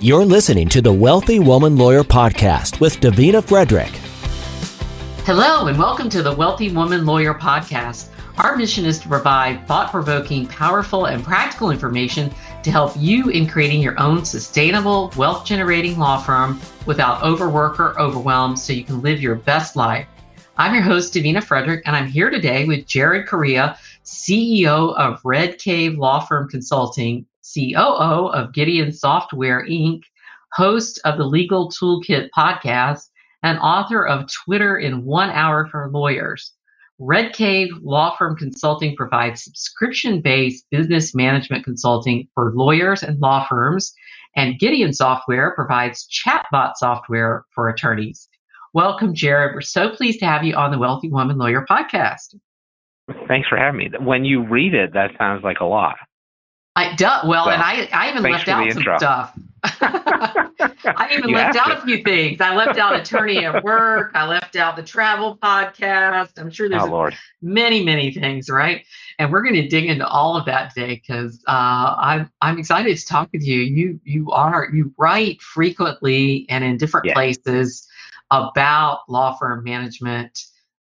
You're listening to the Wealthy Woman Lawyer Podcast with Davina Frederick. Hello, and welcome to the Wealthy Woman Lawyer Podcast. Our mission is to provide thought provoking, powerful, and practical information to help you in creating your own sustainable, wealth generating law firm without overwork or overwhelm so you can live your best life. I'm your host, Davina Frederick, and I'm here today with Jared Correia, CEO of Red Cave Law Firm Consulting, COO of Gideon Software Inc., host of the Legal Toolkit podcast, and author of Twitter in One Hour for Lawyers. Red Cave Law Firm Consulting provides subscription based business management consulting for lawyers and law firms, and Gideon Software provides chatbot software for attorneys. Welcome, Jared. We're so pleased to have you on the Wealthy Woman Lawyer podcast. Thanks for having me. When you read it, that sounds like a lot. I do, well, and I, I even left out some intro. stuff. I even you left out to. a few things. I left out attorney at work. I left out the travel podcast. I'm sure there's oh, many, many things, right? And we're going to dig into all of that today because uh, I'm I'm excited to talk with you. You you are you write frequently and in different yeah. places about law firm management.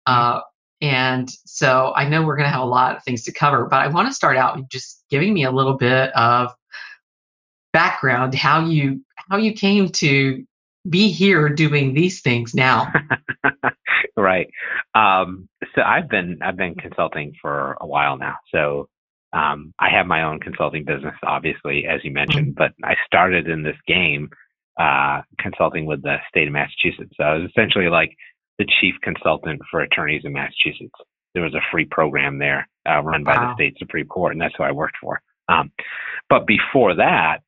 Uh, and so I know we're going to have a lot of things to cover, but I want to start out just giving me a little bit of background how you how you came to be here doing these things now. right. Um, so I've been I've been consulting for a while now. So um, I have my own consulting business, obviously, as you mentioned, mm-hmm. but I started in this game uh, consulting with the state of Massachusetts. So I was essentially like the chief consultant for attorneys in Massachusetts. There was a free program there uh, run by wow. the state Supreme Court, and that's who I worked for. Um, but before that,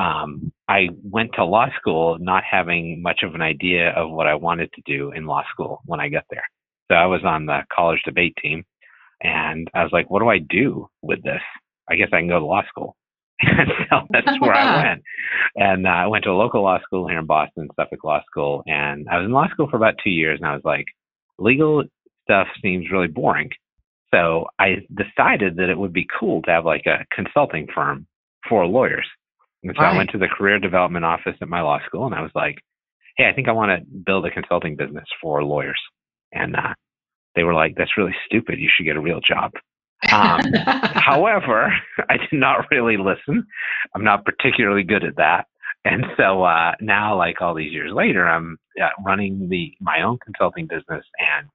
um, I went to law school not having much of an idea of what I wanted to do in law school when I got there. So I was on the college debate team, and I was like, "What do I do with this? I guess I can go to law school." And so that's where I went. And uh, I went to a local law school here in Boston, Suffolk Law School, and I was in law school for about two years. And I was like, legal stuff seems really boring. So I decided that it would be cool to have like a consulting firm for lawyers. And so right. I went to the career development office at my law school, and I was like, "Hey, I think I want to build a consulting business for lawyers." And uh, they were like, "That's really stupid. You should get a real job." Um, however, I did not really listen. I'm not particularly good at that. And so uh, now, like all these years later, I'm uh, running the my own consulting business. And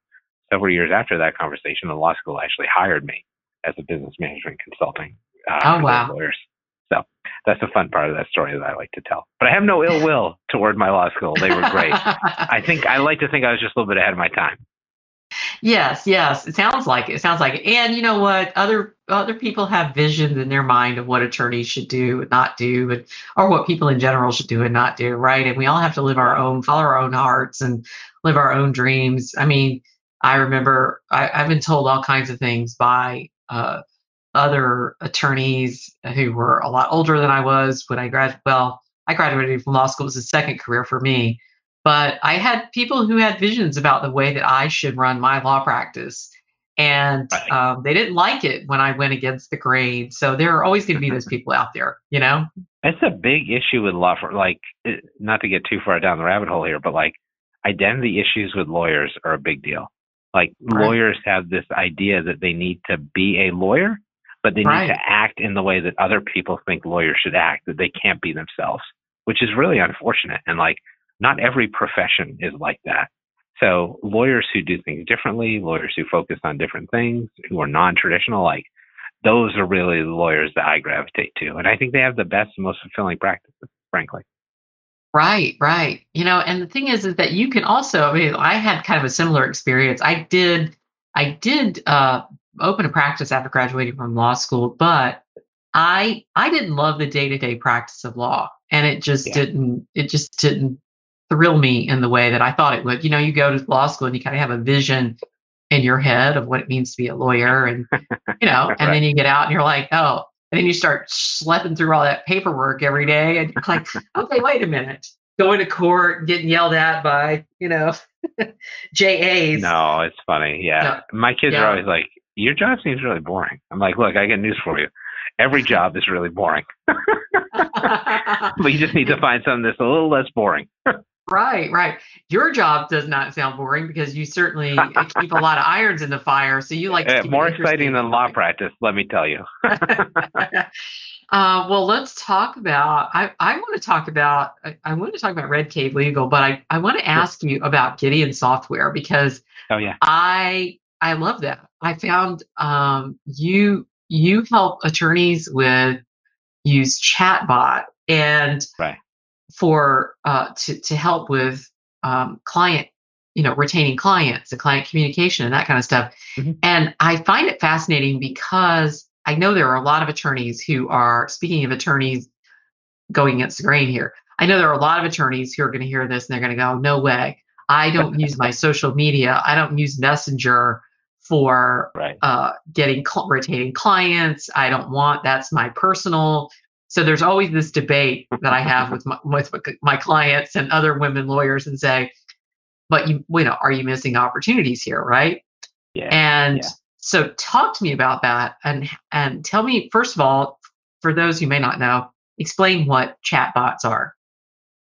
several years after that conversation, the law school actually hired me as a business management consulting. Uh, oh wow! Lawyers. So that's a fun part of that story that I like to tell. But I have no ill will toward my law school. They were great. I think I like to think I was just a little bit ahead of my time. Yes, yes. It sounds like it. it. sounds like it. And you know what? Other other people have visions in their mind of what attorneys should do and not do, and or what people in general should do and not do, right? And we all have to live our own, follow our own hearts, and live our own dreams. I mean, I remember I, have been told all kinds of things by uh, other attorneys who were a lot older than I was when I graduated. Well, I graduated from law school. It was a second career for me but I had people who had visions about the way that I should run my law practice. And um, they didn't like it when I went against the grain. So there are always going to be those people out there, you know? It's a big issue with law for like, not to get too far down the rabbit hole here, but like identity issues with lawyers are a big deal. Like right. lawyers have this idea that they need to be a lawyer, but they right. need to act in the way that other people think lawyers should act, that they can't be themselves, which is really unfortunate. And like, not every profession is like that. So lawyers who do things differently, lawyers who focus on different things, who are non-traditional, like those are really the lawyers that I gravitate to. And I think they have the best, most fulfilling practices, frankly. Right, right. You know, and the thing is, is that you can also, I mean, I had kind of a similar experience. I did, I did uh, open a practice after graduating from law school, but I, I didn't love the day-to-day practice of law and it just yeah. didn't, it just didn't thrill me in the way that I thought it would. You know, you go to law school and you kind of have a vision in your head of what it means to be a lawyer, and you know, and then you get out and you're like, oh, and then you start schlepping through all that paperwork every day, and you're like, okay, wait a minute, going to court getting yelled at by you know JAs. No, it's funny. Yeah, no. my kids yeah. are always like, your job seems really boring. I'm like, look, I got news for you. Every job is really boring. but you just need to find something that's a little less boring. Right, right. Your job does not sound boring because you certainly keep a lot of irons in the fire. So you like uh, more exciting than law practice, let me tell you. Uh, well, let's talk about. I, I want to talk about. I, I, want to talk about Red Cave Legal, but I, I want to ask you about Gideon Software because oh yeah, I I love that. I found um, you you help attorneys with use chatbot and right. For uh, to to help with um, client you know retaining clients and client communication and that kind of stuff. Mm-hmm. And I find it fascinating because I know there are a lot of attorneys who are, speaking of attorneys going against the grain here, I know there are a lot of attorneys who are going to hear this and they're going to go, no way. I don't use my social media. I don't use Messenger for right. uh, getting retaining clients. I don't want that's my personal. So there's always this debate that I have with my, with my clients and other women lawyers and say, but you, you know, are you missing opportunities here, right? Yeah. And yeah. So talk to me about that and and tell me first of all, for those who may not know, explain what chatbots are.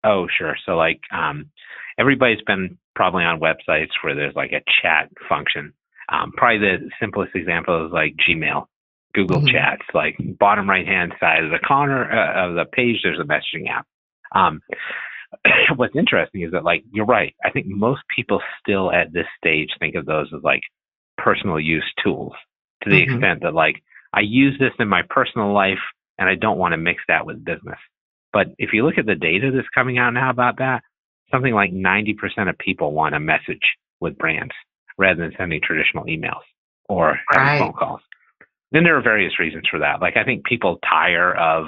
Oh, sure. So like um, everybody's been probably on websites where there's like a chat function. Um, probably the simplest example is like Gmail, Google mm-hmm. Chats. Like bottom right hand side of the corner uh, of the page, there's a messaging app. Um, what's interesting is that like you're right. I think most people still at this stage think of those as like personal use tools to the mm-hmm. extent that like I use this in my personal life and I don't want to mix that with business. But if you look at the data that's coming out now about that, something like 90% of people want a message with brands rather than sending traditional emails or right. phone calls. Then there are various reasons for that. Like I think people tire of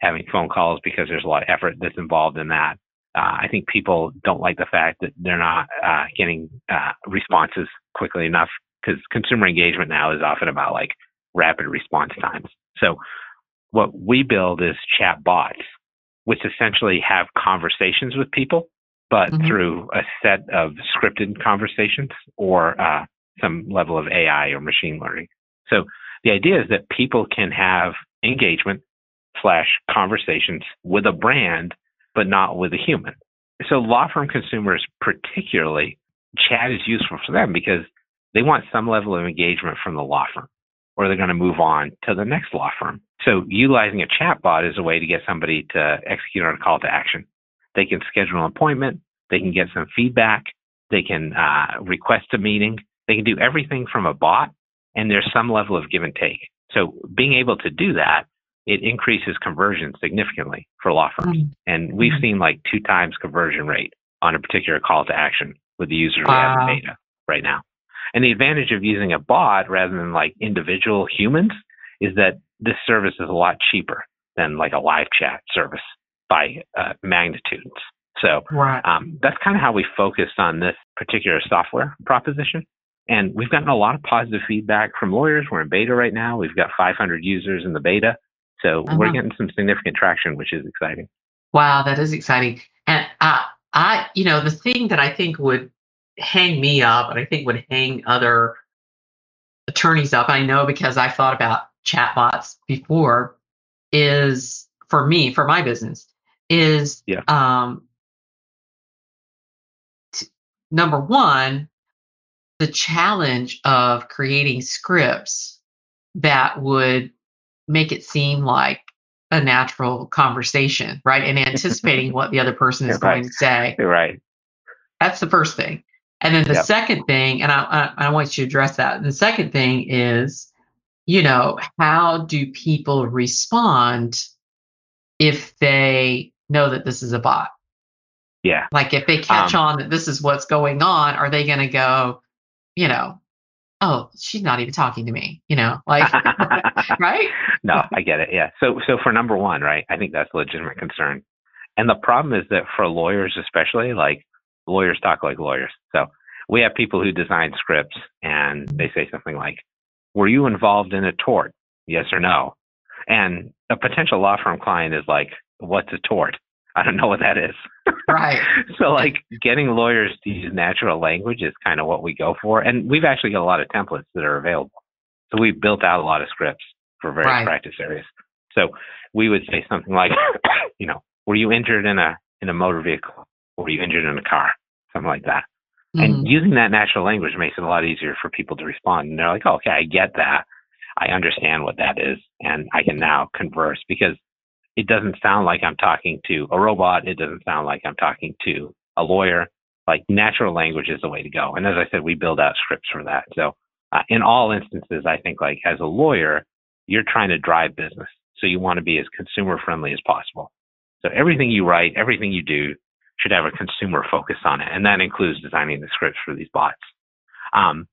having phone calls because there's a lot of effort that's involved in that. Uh, I think people don't like the fact that they're not uh, getting uh, responses quickly enough because consumer engagement now is often about like rapid response times. So what we build is chat bots, which essentially have conversations with people, but mm-hmm. through a set of scripted conversations or uh, some level of AI or machine learning. So the idea is that people can have engagement slash conversations with a brand, but not with a human. So law firm consumers particularly, chat is useful for them because they want some level of engagement from the law firm or they're going to move on to the next law firm. So utilizing a chatbot is a way to get somebody to execute on a call to action. They can schedule an appointment. They can get some feedback. They can uh, request a meeting. They can do everything from a bot and there's some level of give and take. So being able to do that, it increases conversion significantly for law firms. Mm-hmm. And we've mm-hmm. seen like two times conversion rate on a particular call to action with the users wow. we have in beta right now. And the advantage of using a bot rather than like individual humans is that this service is a lot cheaper than like a live chat service by uh, magnitudes. So right. um, that's kind of how we focused on this particular software proposition. And we've gotten a lot of positive feedback from lawyers. We're in beta right now. We've got 500 users in the beta. So uh-huh. we're getting some significant traction, which is exciting. Wow, that is exciting. And uh, I, you know, the thing that I think would hang me up and I think would hang other attorneys up. I know because I thought about chatbots before is for me, for my business, is yeah. um t- number one, the challenge of creating scripts that would make it seem like a natural conversation, right? And anticipating what the other person is You're going right. to say. You're right. That's the first thing. And then the yep. second thing, and I, I, I want you to address that. The second thing is, you know, how do people respond if they know that this is a bot? Yeah. Like if they catch um, on that this is what's going on, are they going to go, you know, oh, she's not even talking to me, you know, like, right? No, I get it. Yeah. So, so for number one, right, I think that's a legitimate concern. And the problem is that for lawyers, especially, like lawyers talk like lawyers. So we have people who design scripts and they say something like, Were you involved in a tort? Yes or no? And a potential law firm client is like, What's a tort? I don't know what that is. Right. so like getting lawyers to use natural language is kind of what we go for. And we've actually got a lot of templates that are available. So we've built out a lot of scripts for various right. practice areas. So we would say something like, you know, were you injured in a in a motor vehicle? Were you injured in a car? Something like that. Mhm. And using that natural language makes it a lot easier for people to respond. And they're like, oh, okay, I get that. I understand what that is. And I can now converse because it doesn't sound like I'm talking to a robot. It doesn't sound like I'm talking to a lawyer. Like natural language is the way to go. And as I said, we build out scripts for that. So uh, in all instances, I think like as a lawyer, you're trying to drive business. So you want to be as consumer friendly as possible. So everything you write, everything you do should have a consumer focus on it. And that includes designing the scripts for these bots. Um,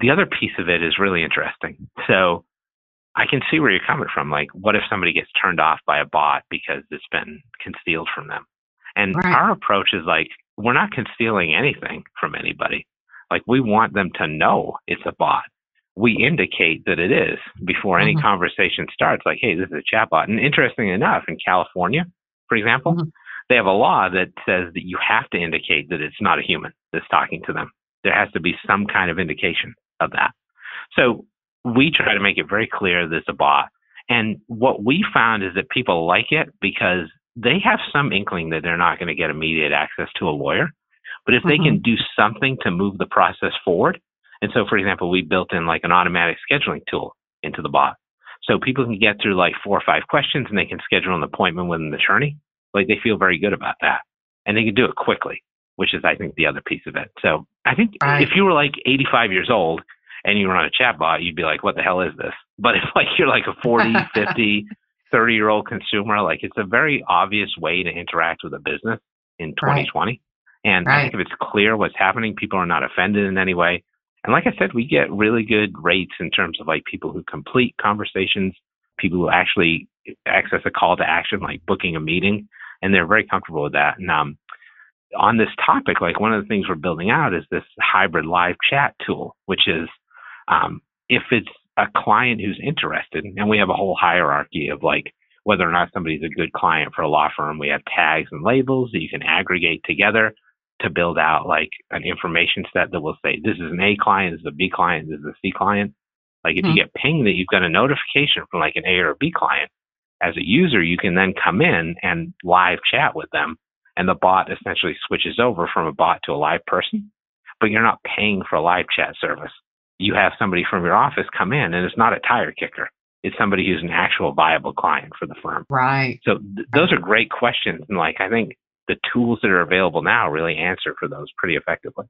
the other piece of it is really interesting. So I can see where you're coming from. Like, what if somebody gets turned off by a bot because it's been concealed from them? And Right. our approach is like, we're not concealing anything from anybody. Like, we want them to know it's a bot. We indicate that it is before any Mhm. conversation starts. Like, hey, this is a chatbot. And interesting enough, in California, for example, Mhm. they have a law that says that you have to indicate that it's not a human that's talking to them. There has to be some kind of indication of that. So we try to make it very clear that it's a bot. And what we found is that people like it because they have some inkling that they're not going to get immediate access to a lawyer. But if they can mm-hmm. do something to move the process forward, and so for example, we built in like an automatic scheduling tool into the bot. So people can get through like four or five questions and they can schedule an appointment with an attorney. Like they feel very good about that. And they can do it quickly, which is I think the other piece of it. So I think Right. if you were like 85 years old and you were on a chat bot, you'd be like, what the hell is this? But if like you're like a 40, 50, 30 year old consumer, like it's a very obvious way to interact with a business in 2020. And I think if it's clear what's happening, people are not offended in any way. And like I said, we get really good rates in terms of like people who complete conversations, people who actually access a call to action, like booking a meeting, and they're very comfortable with that. And um, on this topic, like one of the things we're building out is this hybrid live chat tool, which is um, if it's a client who's interested, and we have a whole hierarchy of like whether or not somebody's a good client for a law firm, we have tags and labels that you can aggregate together to build out like an information set that will say this is an A client, this is a B client, this is a C client. Like if Mhm. you get pinged that you've got a notification from like an A or a B client, as a user, you can then come in and live chat with them, and the bot essentially switches over from a bot to a live person. But you're not paying for a live chat service. You have somebody from your office come in, and it's not a tire kicker. It's somebody who's an actual viable client for the firm. Right. So th- those are great questions, and like I think the tools that are available now really answer for those pretty effectively.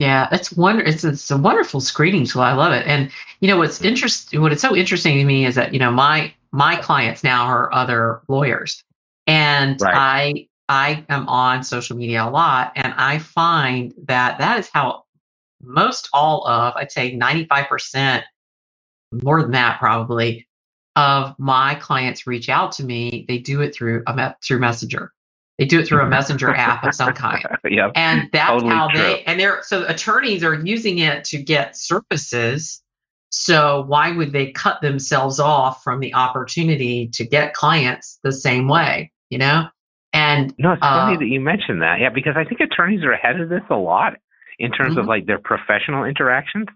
Yeah, it's wonder it's it's a wonderful screening tool. I love it. And you know what's interesting what is so interesting to me is that, you know, my my clients now are other lawyers. And Right. I I am on social media a lot and I find that that is how most all of I'd say 95% more than that probably of my clients reach out to me, they do it through a me- through Messenger. They do it through a messenger app of some kind yep. and that's Totally how true. they and they're so attorneys are using it to get services so why would they cut themselves off from the opportunity to get clients the same way you know and No, it's funny Uh, that you mentioned that. Yeah, because I think attorneys are ahead of this a lot in terms of Mhm. like their professional interactions.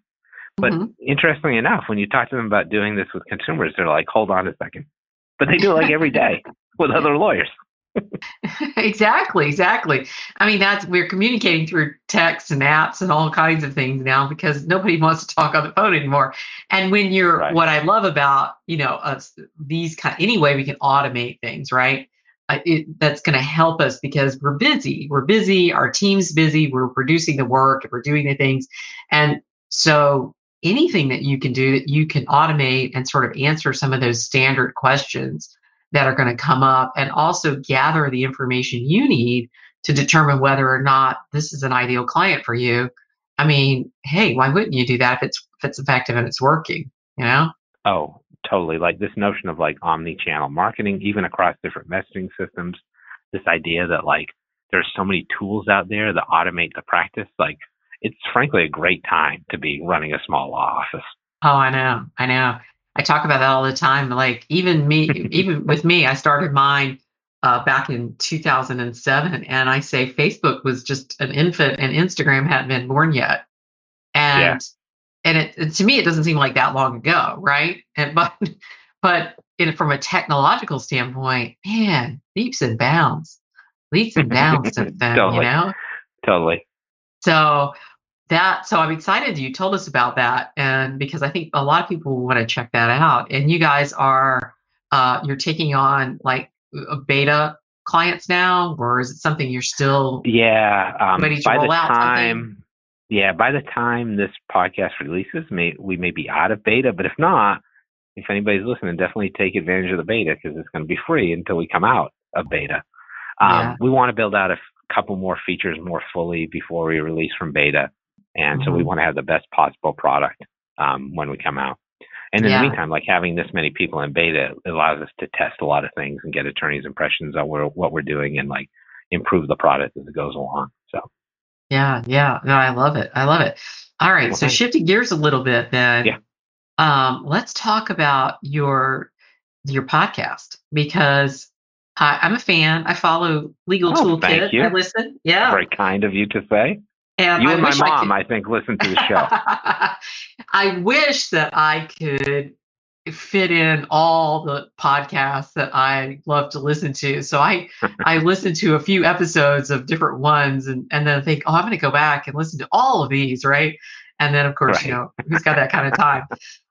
But Mhm. interestingly enough, when you talk to them about doing this with consumers, they're like, hold on a second. But they do it like every day with other lawyers. exactly exactly i mean that's we're communicating through texts and apps and all kinds of things now because nobody wants to talk on the phone anymore and when you're Right. what i love about you know us these kind any way we can automate things right it, that's going to help us because we're busy we're busy our team's busy we're producing the work we're doing the things and so anything that you can do that you can automate and sort of answer some of those standard questions that are going to come up and also gather the information you need to determine whether or not this is an ideal client for you. I mean, hey, why wouldn't you do that if it's if it's effective and it's working, you know? Oh, totally. Like this notion of like omni-channel marketing, even across different messaging systems. This idea that like there's so many tools out there that automate the practice. Like it's frankly a great time to be running a small law office. Oh, I know. I know. I talk about that all the time. Like even me, even with me, I started mine uh, back in 2007, and I say Facebook was just an infant, and Instagram hadn't been born yet. And Yeah. And it, it- to me, it doesn't seem like that long ago, right? And but but in, from a technological standpoint, man, leaps and bounds, leaps and bounds since then, Totally. you know? Totally. So that so I'm excited you told us about that and because I think a lot of people want to check that out. And you guys are uh you're taking on like a beta clients now, or is it something you're still Yeah. Um, Ready to by the roll out something? Yeah, by the time this podcast releases, may we may be out of beta. But if not, if anybody's listening, definitely take advantage of the beta because it's going to be free until we come out of beta. Um, Yeah. We want to build out a f- couple more features more fully before we release from beta, and so we Mhm. want to have the best possible product um, when we come out. And in Yeah. the meantime, like having this many people in beta allows us to test a lot of things and get attorneys' impressions on where, what we're doing and like improve the product as it goes along. So Yeah, yeah. No, I love it. I love it. All right. Well, so thanks. shifting gears a little bit then. Yeah. Um, let's talk about your your podcast because I, I'm a fan. I follow Legal Oh, Toolkit. thank you. I listen. Yeah. very kind of you to say. And you I and my I mom, could- I, think, listen to the show. I wish that I could fit in all the podcasts that I love to listen to. So I I listen to a few episodes of different ones and and then think, oh, I'm going to go back and listen to all of these, right? And then of course, you know, who's got that kind of time?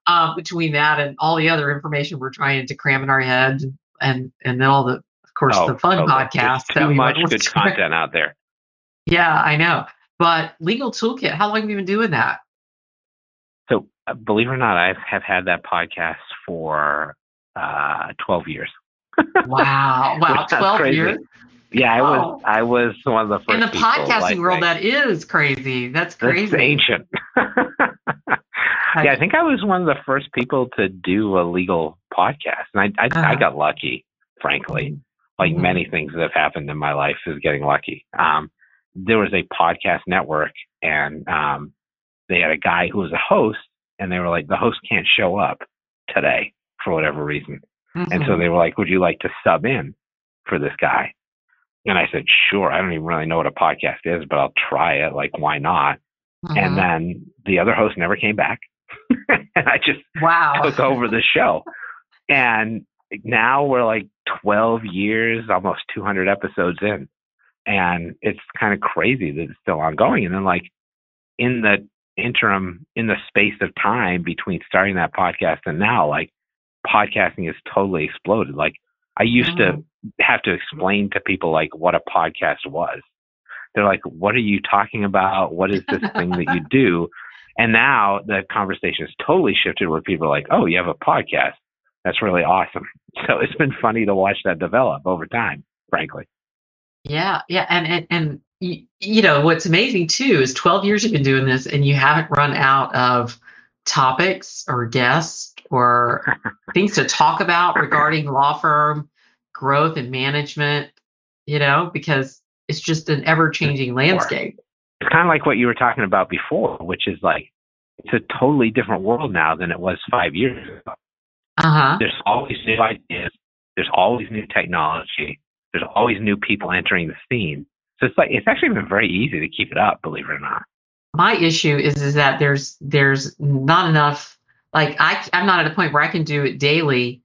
Um, between that and all the other information we're trying to cram in our head, and and then all the, of course, Oh, the fun. There's that too much good content out there. Yeah, I know. But Legal Toolkit, how long have you been doing that? So, uh, believe it or not, I have had that podcast for uh, 12 years. Wow, wow, twelve crazy. years Yeah, I was I was one of the first in the people, podcasting like, world. That is crazy. That's crazy. That's ancient. yeah, I think I was one of the first people to do a legal podcast, and I I, I Uh-huh. got lucky, frankly. Like Mhm. many things that have happened in my life, is getting lucky. Um, there was a podcast network, and um, they had a guy who was a host, and they were like, the host can't show up today for whatever reason, and so Mhm. they were like, would you like to sub in for this guy? And I said, sure. I don't even really know what a podcast is, but I'll try it. Like, why not? And then the other host never came back and i just wow, took over the show and now we're like 12 years almost 200 episodes in and it's kind of crazy that it's still ongoing and then like in the interim in the space of time between starting that podcast and now like podcasting has totally exploded. Like i used to mm-hmm. have to explain to people like what a podcast was. They're like what are you talking about? What is this thing that you do? And now the conversation has totally shifted where people are like oh you have a podcast. That's really awesome. So it's been funny to watch that develop over time frankly. Yeah, yeah, and and and you, you know what's amazing too is 12 years you've been doing this and you haven't run out of topics or guests or things to talk about regarding law firm growth and management. You know, because it's just an ever-changing landscape. it's kind of like what you were talking about before which is like it's a totally different world now than it was five years ago Uh huh. there's always new ideas there's always new technology there's always new people entering the scene so it's like it's actually been very easy to keep it up believe it or not. My issue is is that there's there's not enough like i i'm not at a point where i can do it daily.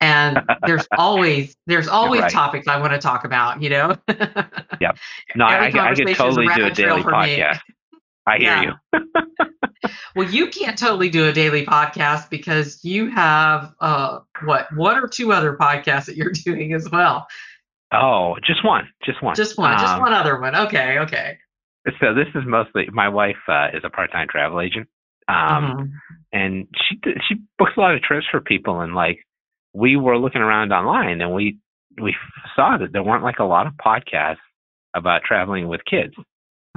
And there's always there's always right. topics i want to talk about you know? No I, I, I could totally do a daily podcast. I hear Yeah. you. Well you can't totally do a daily podcast because you have uh what one or two other podcasts that you're doing as well oh just one just one just one just Um, one other one okay okay so this is mostly my wife uh, is a part-time travel agent um Mhm. and she she books a lot of trips for people and like we were looking around online and we we saw that there weren't like a lot of podcasts about traveling with kids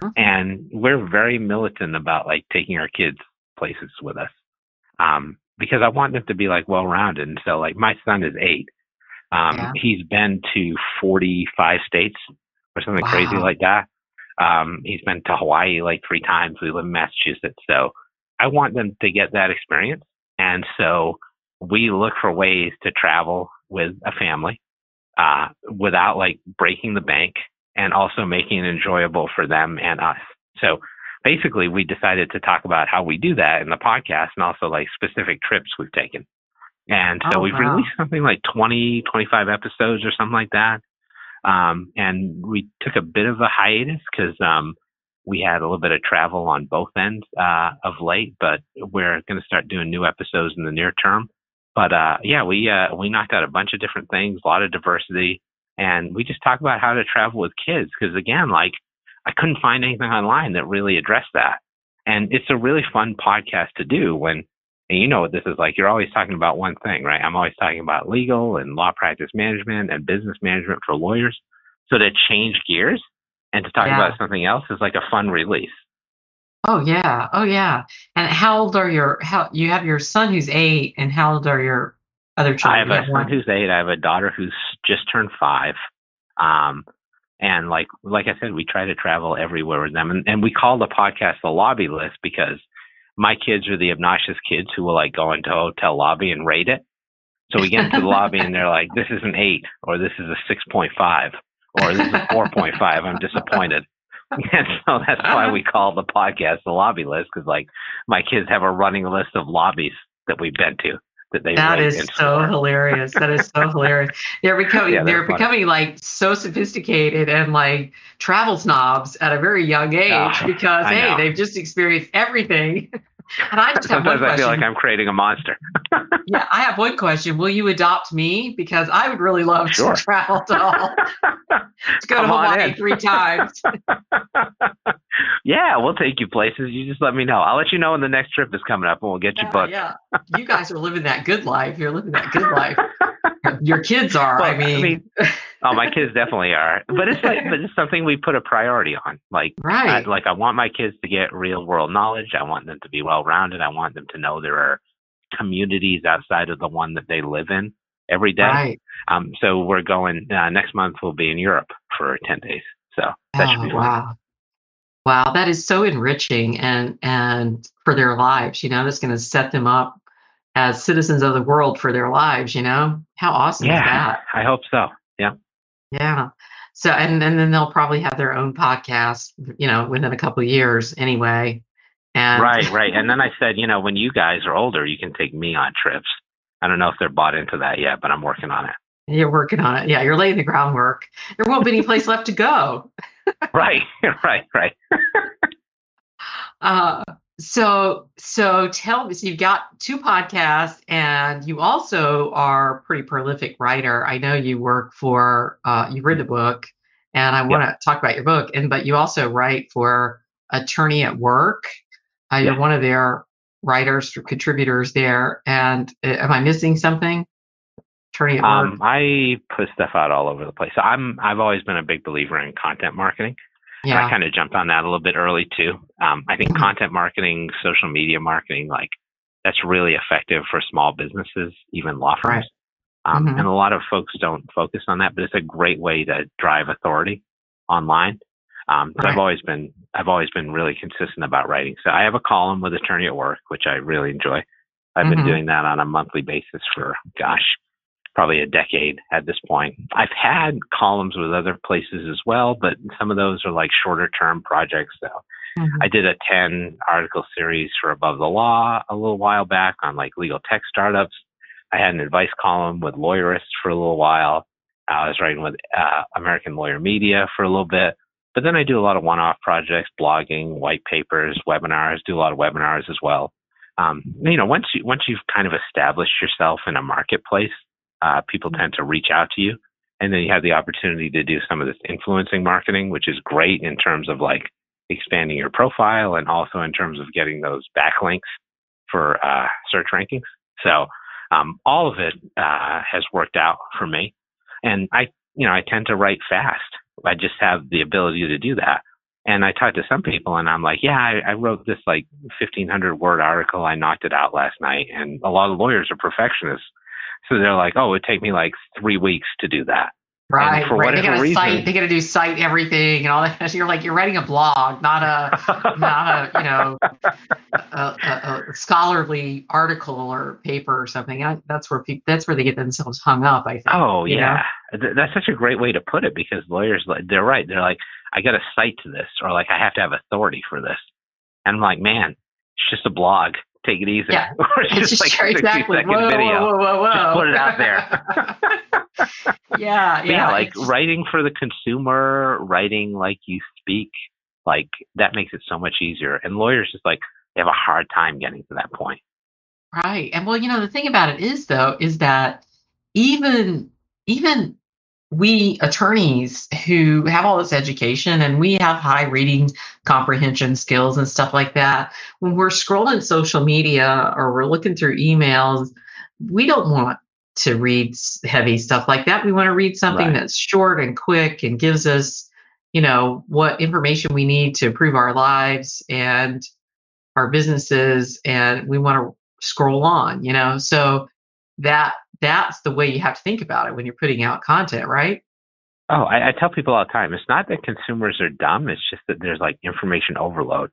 Mhm. and we're very militant about like taking our kids places with us um because i want them to be like well rounded and so like my son is eight um Yeah. he's been to 45 states or something crazy like that um he's been to hawaii like three times we live in massachusetts so I want them to get that experience. And so we look for ways to travel with a family uh, without like breaking the bank and also making it enjoyable for them and us. So basically, we decided to talk about how we do that in the podcast and also like specific trips we've taken. And so Oh, we've wow. released something like 20, 25 episodes or something like that. Um, and we took a bit of a hiatus because um, we had a little bit of travel on both ends uh, of late, but we're going to start doing new episodes in the near term. But uh, yeah, we uh, we knocked out a bunch of different things, a lot of diversity, and we just talk about how to travel with kids. Because again, like I couldn't find anything online that really addressed that, and it's a really fun podcast to do when. And you know what this is like. You're always talking about one thing, right? I'm always talking about legal and law practice management and business management for lawyers. So to change gears and to talk Yeah. about something else is like a fun release. Oh yeah, oh yeah. And how old are your? How you have your son who's eight, and how old are your other children? I have a one- son who's eight. I have a daughter who's just turned five. Um, and like like I said, we try to travel everywhere with them, and, and we call the podcast the lobby list because my kids are the obnoxious kids who will like go into a hotel lobby and rate it. So we get into the lobby and they're like, "This is an eight, or this is a six point five, or this is a four point five. I'm disappointed." And so that's why we call the podcast the lobby list because like my kids have a running list of lobbies that we've been to that they That is so hilarious. That is so hilarious. They're becoming Yeah, they're they're becoming like so sophisticated and like travel snobs at a very young ah, age Oh, because I hey, know. they've just experienced everything. And I just Sometimes I feel like I'm creating a monster. yeah, I have one question. Will you adopt me? Because I would really love Sure. to travel to all to go to Come on Hawaii three times. yeah, we'll take you places. You just let me know. I'll let you know when the next trip is coming up, and we'll get you Yeah, booked. yeah. You guys are living that good life. You're living that good life. Your kids are. Well, I mean, oh, my kids definitely are. But it's like, but it's something we put a priority on. Like, I, right. like I want my kids to get real world knowledge. I want them to be well rounded. I want them to know there are communities outside of the one that they live in every day. Right. Um, so we're going uh, next month. We'll be in Europe for ten days. So that should Oh, be fun. wow. Wow, that is so enriching and and for their lives, you know, that's going to set them up as citizens of the world for their lives, you know? How awesome is Yeah, that? I hope so. Yeah. Yeah. So and, and then they'll probably have their own podcast, you know, within a couple of years anyway. And Right, right. And then I said, you know, when you guys are older, you can take me on trips. I don't know if they're bought into that yet, but I'm working on it. you're working on it. Yeah, you're laying the groundwork. There won't be any place left to go. Right, right, right. Uh, so so tell me, so you've got two podcasts, and you also are a pretty prolific writer. I know you work for uh, you read the book, and I want to talk about your book. And but you also write for Attorney at Work. Uh, You're Yeah. one of their writers or contributors there. And uh, am I missing something? Attorney at Work. Um, I put stuff out all over the place. So I'm I've always been a big believer in content marketing. And I kind of jumped on that a little bit early too. Um, I think Mhm. content marketing, social media marketing, like that's really effective for small businesses, even law firms. Um, Mhm. And a lot of folks don't focus on that, but it's a great way to drive authority online. Um, so I've always been I've always been really consistent about writing. So I have a column with Attorney at Work, which I really enjoy. I've Mhm. been doing that on a monthly basis for gosh, probably a decade at this point. I've had columns with other places as well, but some of those are like shorter term projects. So Mhm. I did a 10 article series for Above the Law a little while back on like legal tech startups. I had an advice column with Lawyerists for a little while. I was writing with uh, American Lawyer Media for a little bit. But then I do a lot of one off projects, blogging, white papers, webinars, do a lot of webinars as well. Um, you know, once you once you've kind of established yourself in a marketplace, uh, people tend to reach out to you, and then you have the opportunity to do some of this influencing marketing, which is great in terms of like expanding your profile and also in terms of getting those backlinks for uh, search rankings. So um, all of it uh, has worked out for me, and I, you know, I tend to write fast. I just have the ability to do that. And I talked to some people, and I'm like, yeah, I, I wrote this like 1500 word article. I knocked it out last night, and a lot of lawyers are perfectionists, so they're like, oh, it would take me like three weeks to do that. Right, for right. They reason- cite. They gotta do cite everything and all that. So you're like you're writing a blog, not a not a you know a, a, a scholarly article or paper or something. I, that's where people that's where they get themselves hung up. I think. Oh know? yeah, Th- that's such a great way to put it because lawyers, they're right. They're like, I got to cite to this, or like I have to have authority for this, and I'm like, man, it's just a blog. Take it easy. Yeah. or it's It's just, like sure, 60 exactly. second Whoa, video. whoa, whoa, whoa, Just put it out there. yeah, yeah. yeah, like it's- writing for the consumer, writing like you speak, like that makes it so much easier. And lawyers just like they have a hard time getting to that point. Right. And well, you know, the thing about it is though, is that even even we attorneys who have all this education and we have high reading comprehension skills and stuff like that, when we're scrolling social media or we're looking through emails, we don't want to read heavy stuff like that. We want to read something Right. that's short and quick and gives us, you know, what information we need to improve our lives and our businesses and we want to scroll on, you know. So that that's the way you have to think about it when you're putting out content, right? Oh, I, I tell people all the time, it's not that consumers are dumb. It's just that there's like information overload.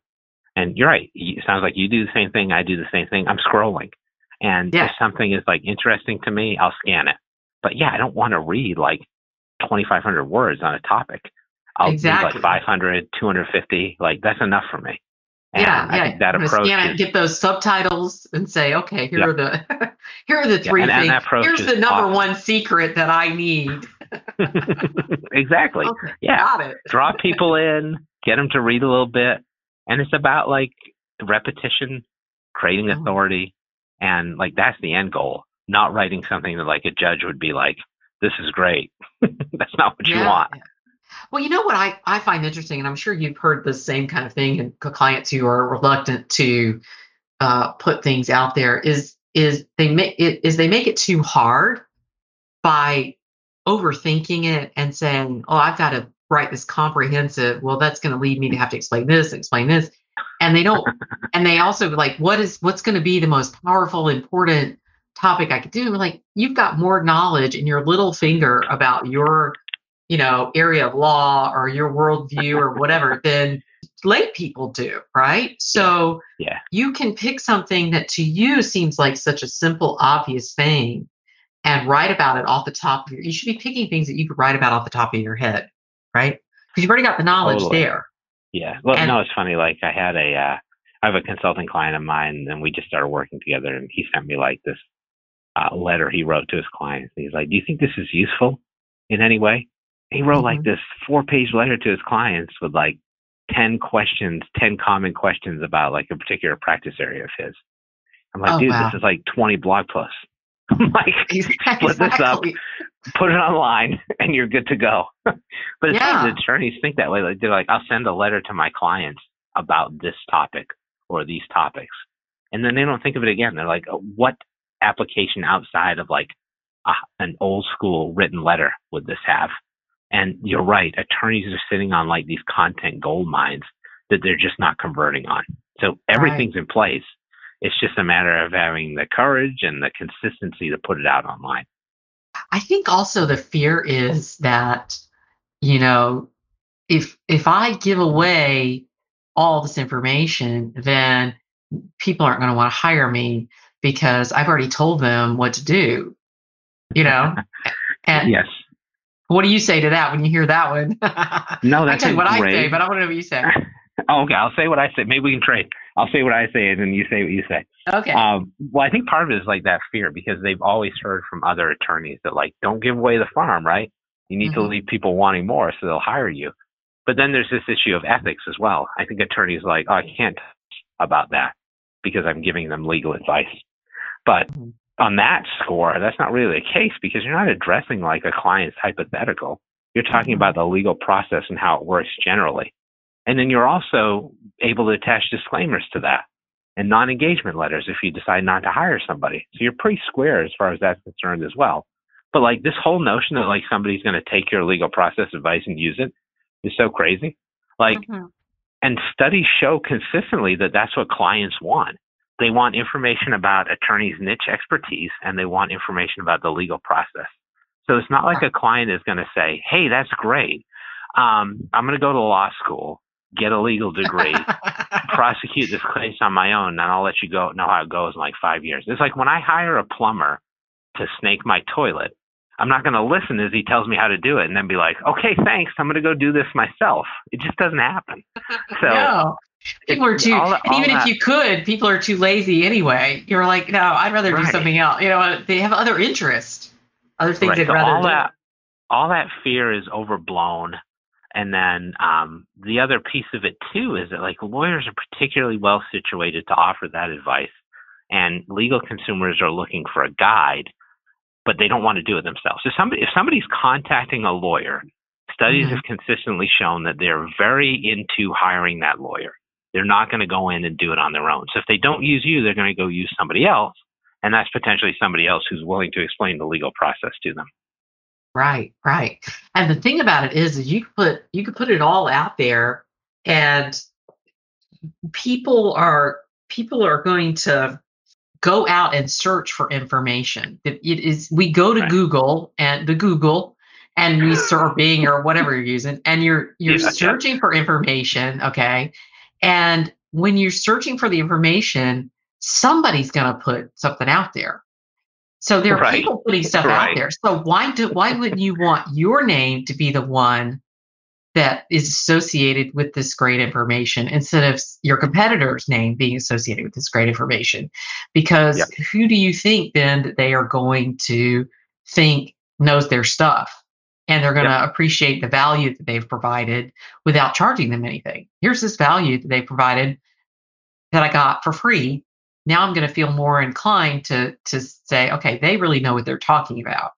And you're right. It sounds like you do the same thing. I do the same thing. I'm scrolling. And Yeah. if something is like interesting to me, I'll scan it. But yeah, I don't want to read like 2,500 words on a topic. I'll Exactly. read like 500, 250. Like that's enough for me. And yeah, I yeah. that approach scan is, get those subtitles, and say, okay, here Yeah. are the here are the three and- and things. approach Here's the number awesome. one secret that I need. exactly. Okay, Yeah. got it. draw people in, get them to read a little bit, and it's about like repetition, creating Mhm. authority, and like that's the end goal. Not writing something that like a judge would be like, "This is great." that's not what you Yeah, want. Well, you know what I, I find interesting, and I'm sure you've heard the same kind of thing in c- clients who are reluctant to uh, put things out there is is they make it is they make it too hard by overthinking it and saying, "Oh, I've got to write this comprehensive." Well, that's going to lead me to have to explain this, explain this, and they don't. and they also like, "What is what's going to be the most powerful, important topic I could do?" Like, "You've got more knowledge in your little finger about your." You know, area of law or your worldview or whatever than lay people do, right? So Yeah. you can pick something that to you seems like such a simple, obvious thing and write about it off the top of your you should be picking things that you could write about off the top of your head, right? Because you've already got the knowledge Totally. there. Yeah. Well, And- no, it's funny. Like I had a, uh, I have a consulting client of mine, and we just started working together, and he sent me like this uh, letter he wrote to his clients. He's like, "Do you think this is useful in any way?" He wrote like Mhm. this four-page letter to his clients with like ten questions, ten common questions about like a particular practice area of his. I'm like, Oh, dude, wow. this is like 20 blog posts. I'm like, Split this up. Put it online and you're good to go. but it's Yeah. attorneys think that way. Like they're like, I'll send a letter to my clients about this topic or these topics. And then they don't think of it again. They're like, "Oh, what application outside of like a, an old school written letter would this have? And you're right. Attorneys are sitting on like these content gold mines that they're just not converting on. So everything's in place. It's just a matter of having the courage and the consistency to put it out online. I think also the fear is that, you know, if if I give away all this information, then people aren't going to want to hire me because I've already told them what to do. You know? and yes. What do you say to that when you hear that one? No, I that's tell you a what I say, but I want to know what you say. Oh, okay, I'll say what I say. Maybe we can trade. I'll say what I say, and then you say what you say. Okay. Um, well, I think part of it is like that fear because they've always heard from other attorneys that like don't give away the farm, right? You need to Mhm. leave people wanting more, so they'll hire you. But then there's this issue of ethics as well. I think attorneys are like, oh, I can't about that because I'm giving them legal advice. But Mhm. On that score, that's not really the case because you're not addressing like a client's hypothetical. You're talking Mhm. about the legal process and how it works generally. And then you're also able to attach disclaimers to that and non engagement letters if you decide not to hire somebody. So you're pretty square as far as that's concerned as well. But like this whole notion that like somebody's going to take your legal process advice and use it is so crazy. Like, Mhm. and studies show consistently that that's what clients want. They want information about attorneys' niche expertise and they want information about the legal process. So it's not like a client is going to say, Hey, that's great. Um, I'm going to go to law school, get a legal degree, prosecute this case on my own, and I'll let you go know how it goes in like five years. It's like when I hire a plumber to snake my toilet, I'm not going to listen as he tells me how to do it and then be like, okay, thanks. I'm going to go do this myself. It just doesn't happen. So no. People are too, all- and all even that- if you could, people are too lazy anyway. You're like, no, I'd rather do something else. You know, they have other interests, other things Right, they'd so rather all do. that all that fear is overblown and then um, the other piece of it too is that like lawyers are particularly well situated to offer that advice and legal consumers are looking for a guide but they don't want to do it themselves so somebody if somebody's contacting a lawyer studies Mhm. have consistently shown that they're very into hiring that lawyer they're not going to go in and do it on their own so if they don't use you they're going to go use somebody else and that's potentially somebody else who's willing to explain the legal process to them Right, right. And the thing about it is, is you could put you could put it all out there, and people are people are going to go out and search for information. It, it is we go to Right. Google and the Google and we search Bing or whatever you're using, and you're you're Yeah, yeah. searching for information. Okay, and when you're searching for the information, somebody's going to put something out there. So there are Right. people putting stuff out there. So why do why wouldn't you want your name to be the one that is associated with this great information instead of your competitor's name being associated with this great information? Because Yep. who do you think then that they are going to think knows their stuff? And they're going to appreciate the value that they've provided without charging them anything. Here's this value that they provided that I got for free. Now I'm going to feel more inclined to to say, okay, they really know what they're talking about.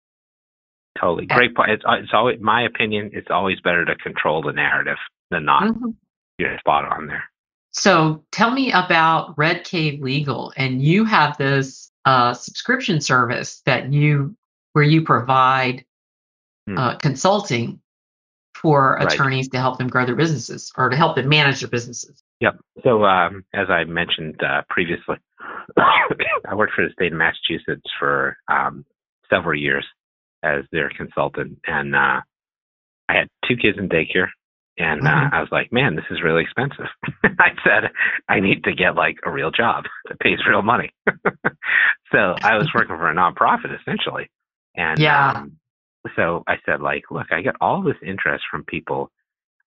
Totally. Great point. It's, it's always, my opinion, it's always better to control the narrative than not. Mhm. You're spot on there. So tell me about Red Cave Legal, and you have this uh, subscription service that you where you provide Hmm. uh, consulting for Right. attorneys to help them grow their businesses or to help them manage their businesses. Yep. So, um, as I mentioned uh, previously, I worked for the state of Massachusetts for um, several years as their consultant, and uh, I had two kids in daycare. And uh, Mhm. I was like, man, this is really expensive. I said, I need to get like a real job that pays real money. so I was working for a nonprofit essentially. And Yeah. um, so I said, like, look, I get all this interest from people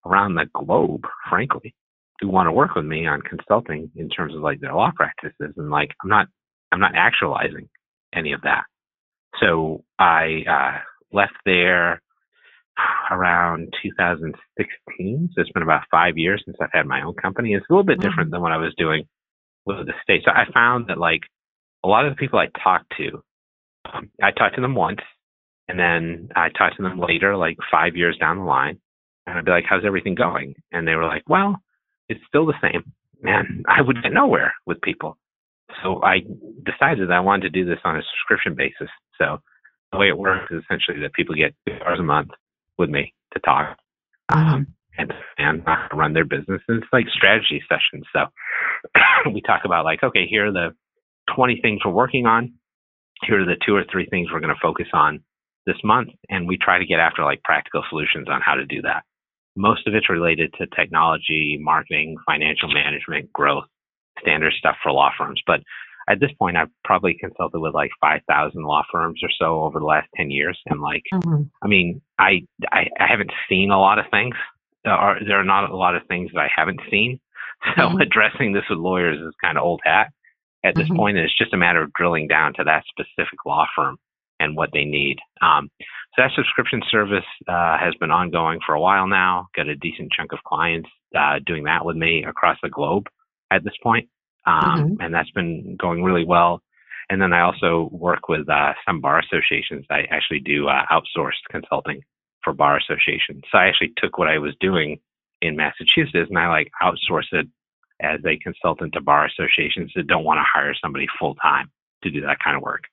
around the globe, frankly, who want to work with me on consulting in terms of like their law practices. And like, I'm not, I'm not actualizing any of that. So I uh, left there around 2016. So it's been about five years since I've had my own company. It's a little bit different than what I was doing with the state. So I found that like a lot of the people I talked to, um, I talked to them once, and then I talked to them later, like five years down the line, and I'd be like, "How's everything going?" And they were like, "Well, it's still the same." And I would get nowhere with people. So I decided that I wanted to do this on a subscription basis. So the way it works is essentially that people get two hours a month with me to talk um, and and run their business. And it's like strategy sessions. So we talk about like, okay, here are the 20 things we're working on. Here are the two or three things we're going to focus on this month. And we try to get after like practical solutions on how to do that. Most of it's related to technology, marketing, financial management, growth, standard stuff for law firms. But at this point, I've probably consulted with like 5,000 law firms or so over the last 10 years. And like, Mhm. I mean, I, I, I haven't seen a lot of things. There are, there are not a lot of things that I haven't seen. So Mhm. addressing this with lawyers is kind of old hat at this Mhm. point, and it's just a matter of drilling down to that specific law firm and what they need. Um, so that subscription service uh, has been ongoing for a while now. Got a decent chunk of clients uh, doing that with me across the globe at this point, um, and that's been going really well. And then I also work with uh, some bar associations. I actually do uh, outsourced consulting for bar associations. So I actually took what I was doing in Massachusetts and I like outsourced it as a consultant to bar associations that don't want to hire somebody full time to do that kind of work.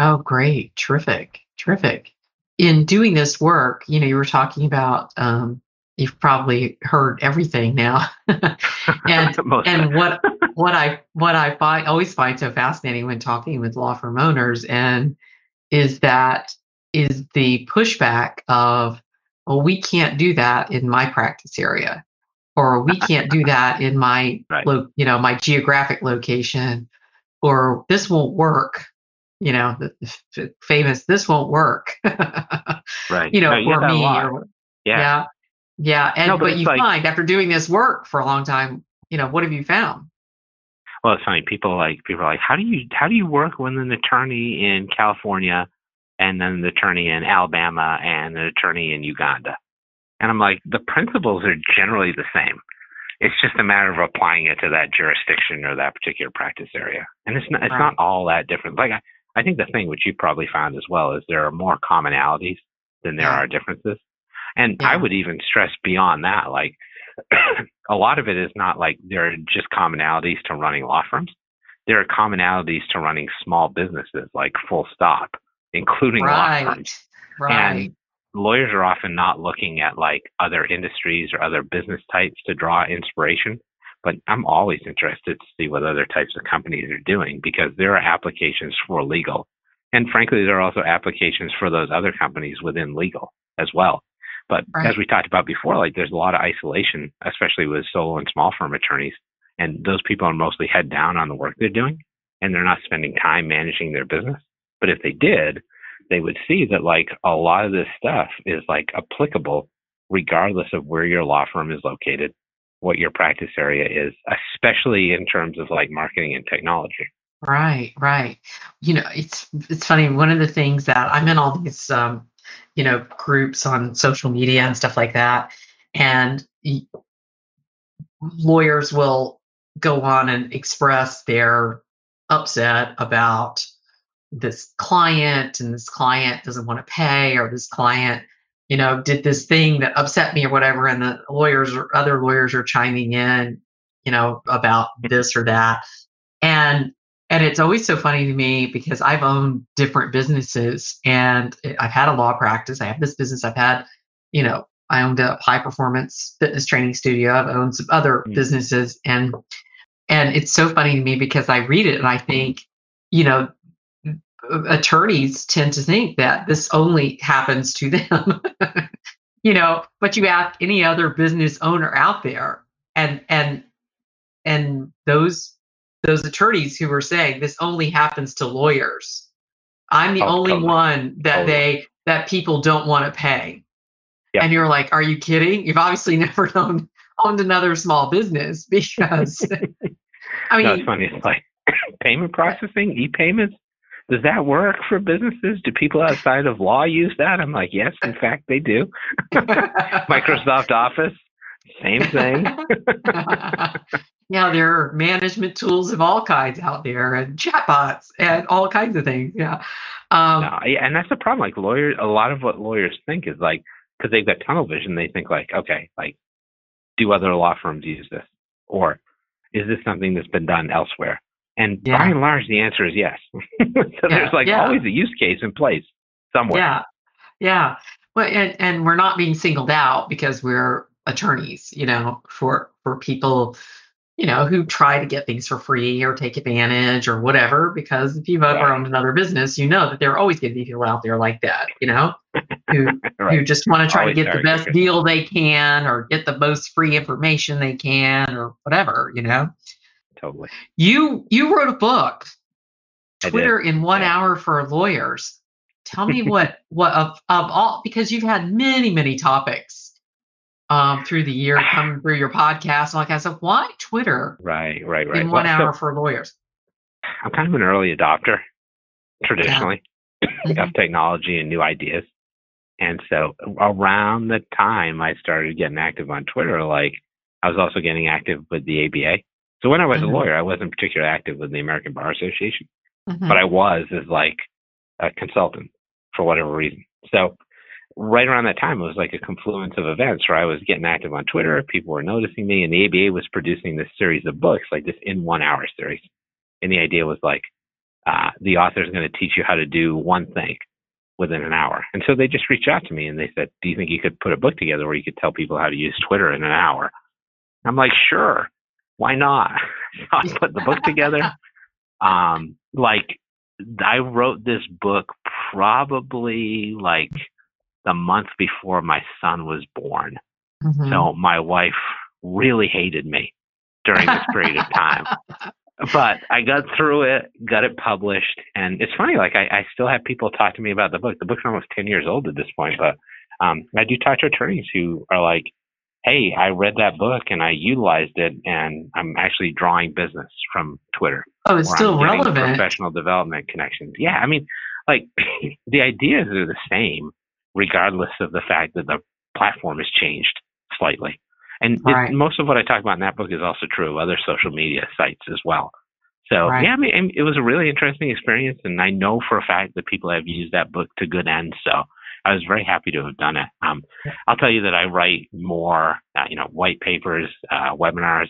Oh, great. Terrific. Terrific. In doing this work, you know, you were talking about, um, you've probably heard everything now. and and what what I what I find always find so fascinating when talking with law firm owners and is that is the pushback of well we can't do that in my practice area or we can't do that in my Right. lo- you know my geographic location or this won't work you know the, the famous this won't work right. you know No, you for get a me or yeah. yeah. Yeah. And No, but but you like- find after doing this work for a long time, you know, what have you found? Well, it's funny. People like people are like, how do you how do you work with an attorney in California, and then an attorney in Alabama, and an attorney in Uganda? And I'm like, the principles are generally the same. It's just a matter of applying it to that jurisdiction or that particular practice area. And it's not it's Right. not all that different. Like I, I think the thing which you probably found as well is there are more commonalities than there are differences. And Yeah. I would even stress beyond that, like a lot of it is not like there are just commonalities to running law firms. There are commonalities to running small businesses, like full stop, including law firms. Right. And lawyers are often not looking at like other industries or other business types to draw inspiration. But I'm always interested to see what other types of companies are doing because there are applications for legal. And frankly, there are also applications for those other companies within legal as well. But Right. as we talked about before, like there's a lot of isolation, especially with solo and small firm attorneys. And those people are mostly head down on the work they're doing and they're not spending time managing their business. But if they did, they would see that like a lot of this stuff is like applicable regardless of where your law firm is located, what your practice area is, especially in terms of like marketing and technology. Right, right. You know, it's it's funny. One of the things that I'm in all these, um, you know, groups on social media and stuff like that, and lawyers will go on and express their upset about this client, and this client doesn't want to pay, or this client, you know, did this thing that upset me, or whatever, and the lawyers or other lawyers are chiming in, you know, about this or that, and and it's always so funny to me because I've owned different businesses and I've had a law practice. I have this business. I've had, you know, I owned a high performance fitness training studio. I've owned some other Mm. businesses and and it's so funny to me because I read it and I think, you know, attorneys tend to think that this only happens to them. you know, but you ask any other business owner out there and and and those those attorneys who were saying this only happens to lawyers. I'm the Oh, only totally. one that Totally. they that people don't want to pay. And you're like, are you kidding? You've obviously never owned owned another small business because I no, it's funny. It's like payment processing, e-payments. Does that work for businesses? Do people outside of law use that? I'm like, yes, in fact, they do. Microsoft Office, same thing. yeah, there are management tools of all kinds out there and chatbots and all kinds of things. Yeah. Um, No, yeah, and that's the problem. Like lawyers, a lot of what lawyers think is like because they've got tunnel vision. They think like, okay, like do other law firms use this, or is this something that's been done elsewhere? And Yeah. by and large, the answer is yes. so there's like yeah. always a use case in place somewhere. Yeah, yeah. Well, and and we're not being singled out because we're attorneys, you know, for for people, you know, who try to get things for free or take advantage or whatever. Because if you've ever Right. owned another business, you know that there are always going to be people out there like that, you know, who who just want to try Always to get the best deal they can or get the most free information they can or whatever, you know. Totally. You you wrote a book, Twitter in one Yeah. hour for lawyers. Tell me what what of of all because you've had many many topics um through the year coming through your podcast and all that kind of stuff. Why Twitter Right. Right. Right. in one Well, so hour for lawyers? I'm kind of an early adopter, traditionally, Mhm. of technology and new ideas. And so around the time I started getting active on Twitter, like I was also getting active with the ABA. So when I was Mhm. a lawyer, I wasn't particularly active with the American Bar Association, Mhm. but I was as like a consultant for whatever reason. So right around that time, it was like a confluence of events where I was getting active on Twitter. People were noticing me, and the ABA was producing this series of books, like this in one hour series. And the idea was like, uh, the author is going to teach you how to do one thing within an hour. And so they just reached out to me and they said, Do you think you could put a book together where you could tell people how to use Twitter in an hour? I'm like, Sure, why not? so I put the book together. Um, like, I wrote this book probably like the month before my son was born. Mhm. So my wife really hated me during this period of time. But I got through it, got it published, and it's funny. Like I, I still have people talk to me about the book. The book's almost ten years old at this point, but um, I do talk to attorneys who are like, hey, I read that book and I utilized it, and I'm actually drawing business from Twitter. Oh, it's still relevant. Professional development connections. Yeah, I mean, like the ideas are the same, regardless of the fact that the platform has changed slightly. And right. it, most of what I talk about in that book is also true of other social media sites as well. So right. yeah, I mean, it was a really interesting experience, and I know for a fact that people have used that book to good ends. So I was very happy to have done it. Um, I'll tell you that I write more, uh, you know, white papers, uh, webinars,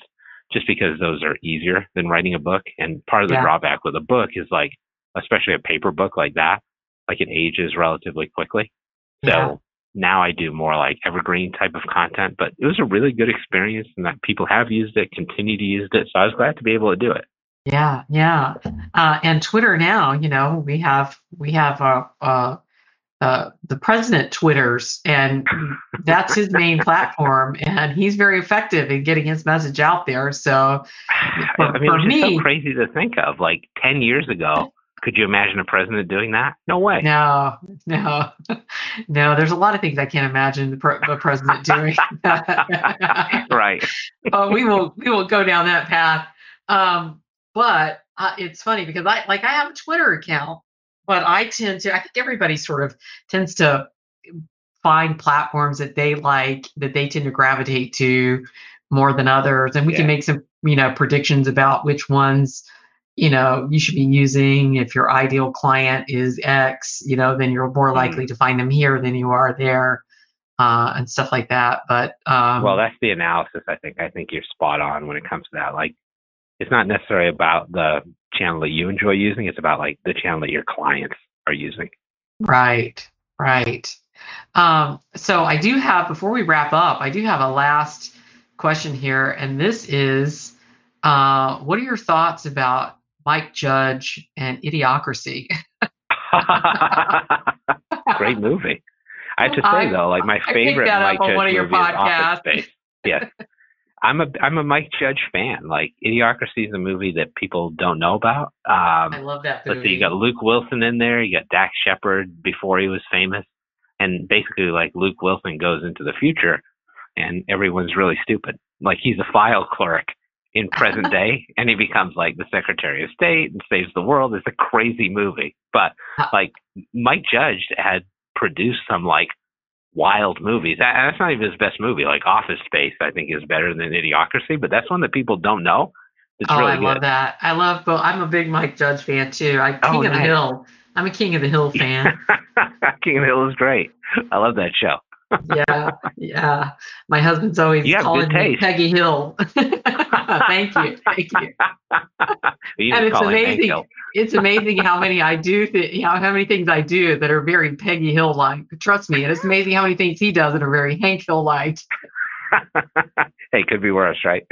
just because those are easier than writing a book. And part of the yeah. drawback with a book is like, especially a paper book like that, like it ages relatively quickly. So yeah. now I do more like evergreen type of content, but it was a really good experience and that people have used it, continue to use it. So I was glad to be able to do it. Yeah, yeah. Uh, and Twitter now, you know, we have we have a, a uh, the president twitters and that's his main platform and he's very effective in getting his message out there. So for, I mean, for me so crazy to think of like 10 years ago could you imagine a president doing that? No way. No no no there's a lot of things i can't imagine the, pre- the president doing. Right. But we will we will go down that path. Um, but uh, it's funny because i like i have a twitter account but I tend to, I think everybody sort of tends to find platforms that they like, that they tend to gravitate to more than others. And we yeah. can make some, you know, predictions about which ones, you know, you should be using. If your ideal client is X, you know, then you're more mm. likely to find them here than you are there. Uh, and stuff like that. But um, well, that's the analysis. I think. I think you're spot on when it comes to that. Like, it's not necessarily about the channel that you enjoy using. It's about like the channel that your clients are using. Right, right. Um, so I do have, before we wrap up, I do have a last question here. And this is uh, what are your thoughts about Mike Judge and Idiocracy? Great movie. I have to say though, like my I favorite Mike Judge movie is Office Space. Yes. I'm a I'm a Mike Judge fan. Like Idiocracy is a movie that people don't know about. Um, I love that movie. Let's see, you got Luke Wilson in there. You got Dax Shepard before he was famous, and basically like Luke Wilson goes into the future, and everyone's really stupid. Like he's a file clerk in present day, and he becomes like the Secretary of State and saves the world. It's a crazy movie, but uh, like Mike Judge had produced some like wild movies. That's not even his best movie. Like Office Space, I think is better than Idiocracy, but that's one that people don't know. It's oh, really I good. love that. I love both. I'm a big Mike Judge fan too. I oh, King oh, of nice. the Hill. I'm a King of the Hill fan. King of the Hill is great. I love that show. Yeah, yeah. My husband's always calling me Peggy Hill. Thank you, thank you. you and it's amazing. It's amazing how many I do. Th- how how many things I do that are very Peggy Hill like. Trust me, and it's amazing how many things he does that are very Hank Hill like. hey, could be worse, right?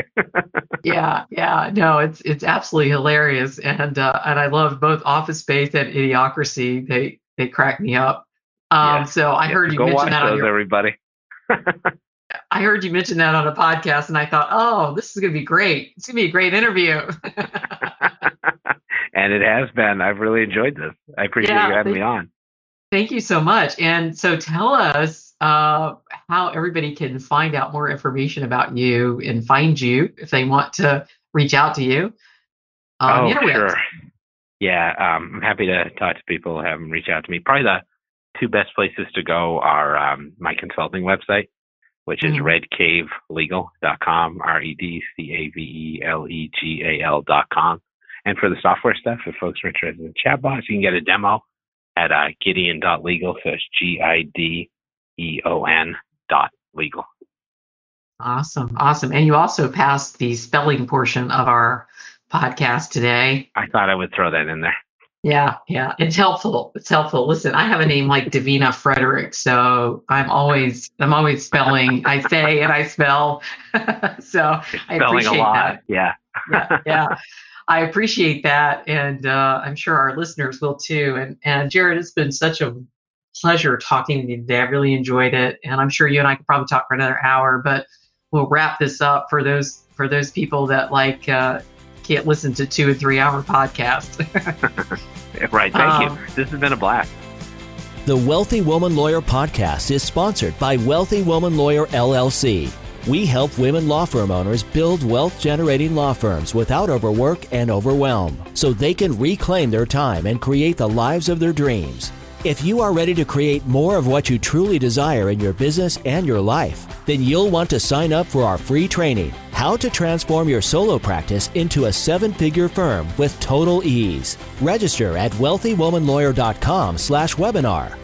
yeah, yeah. No, it's it's absolutely hilarious, and uh, and I love both Office Space and Idiocracy. They they crack me up. Um, yeah. So I yeah, heard you mention that on your, everybody. I heard you mention that on a podcast, and I thought, oh, this is going to be great. It's going to be a great interview. and it has been. I've really enjoyed this. I appreciate yeah, you having me on. Thank you so much. And so tell us uh, how everybody can find out more information about you and find you if they want to reach out to you. oh, sure. Yeah, um, I'm happy to talk to people, have them reach out to me. Probably the two best places to go are um, my consulting website, which is mm-hmm. redcavelegal.com, R E D C A V E L E G A L.com. And for the software stuff, if folks are interested in chatbots, you can get a demo at uh, gideon.legal. So it's G I D E O N dot legal. Awesome. Awesome. And you also passed the spelling portion of our podcast today. I thought I would throw that in there. Yeah, yeah, it's helpful. It's helpful. Listen, I have a name like Davina Frederick, so I'm always I'm always spelling. I say and I spell. so I appreciate that. Yeah. yeah, yeah. I appreciate that, and uh, I'm sure our listeners will too. And and Jared, it's been such a pleasure talking to you today. I really enjoyed it, and I'm sure you and I could probably talk for another hour, but we'll wrap this up for those for those people that like. Uh, can't listen to two and three hour podcasts. right. Thank um, you. This has been a blast. The Wealthy Woman Lawyer podcast is sponsored by Wealthy Woman Lawyer LLC. We help women law firm owners build wealth generating law firms without overwork and overwhelm so they can reclaim their time and create the lives of their dreams. If you are ready to create more of what you truly desire in your business and your life, then you'll want to sign up for our free training, How to Transform Your Solo Practice into a Seven Figure Firm with Total Ease. Register at wealthywomanlawyer.com slash webinar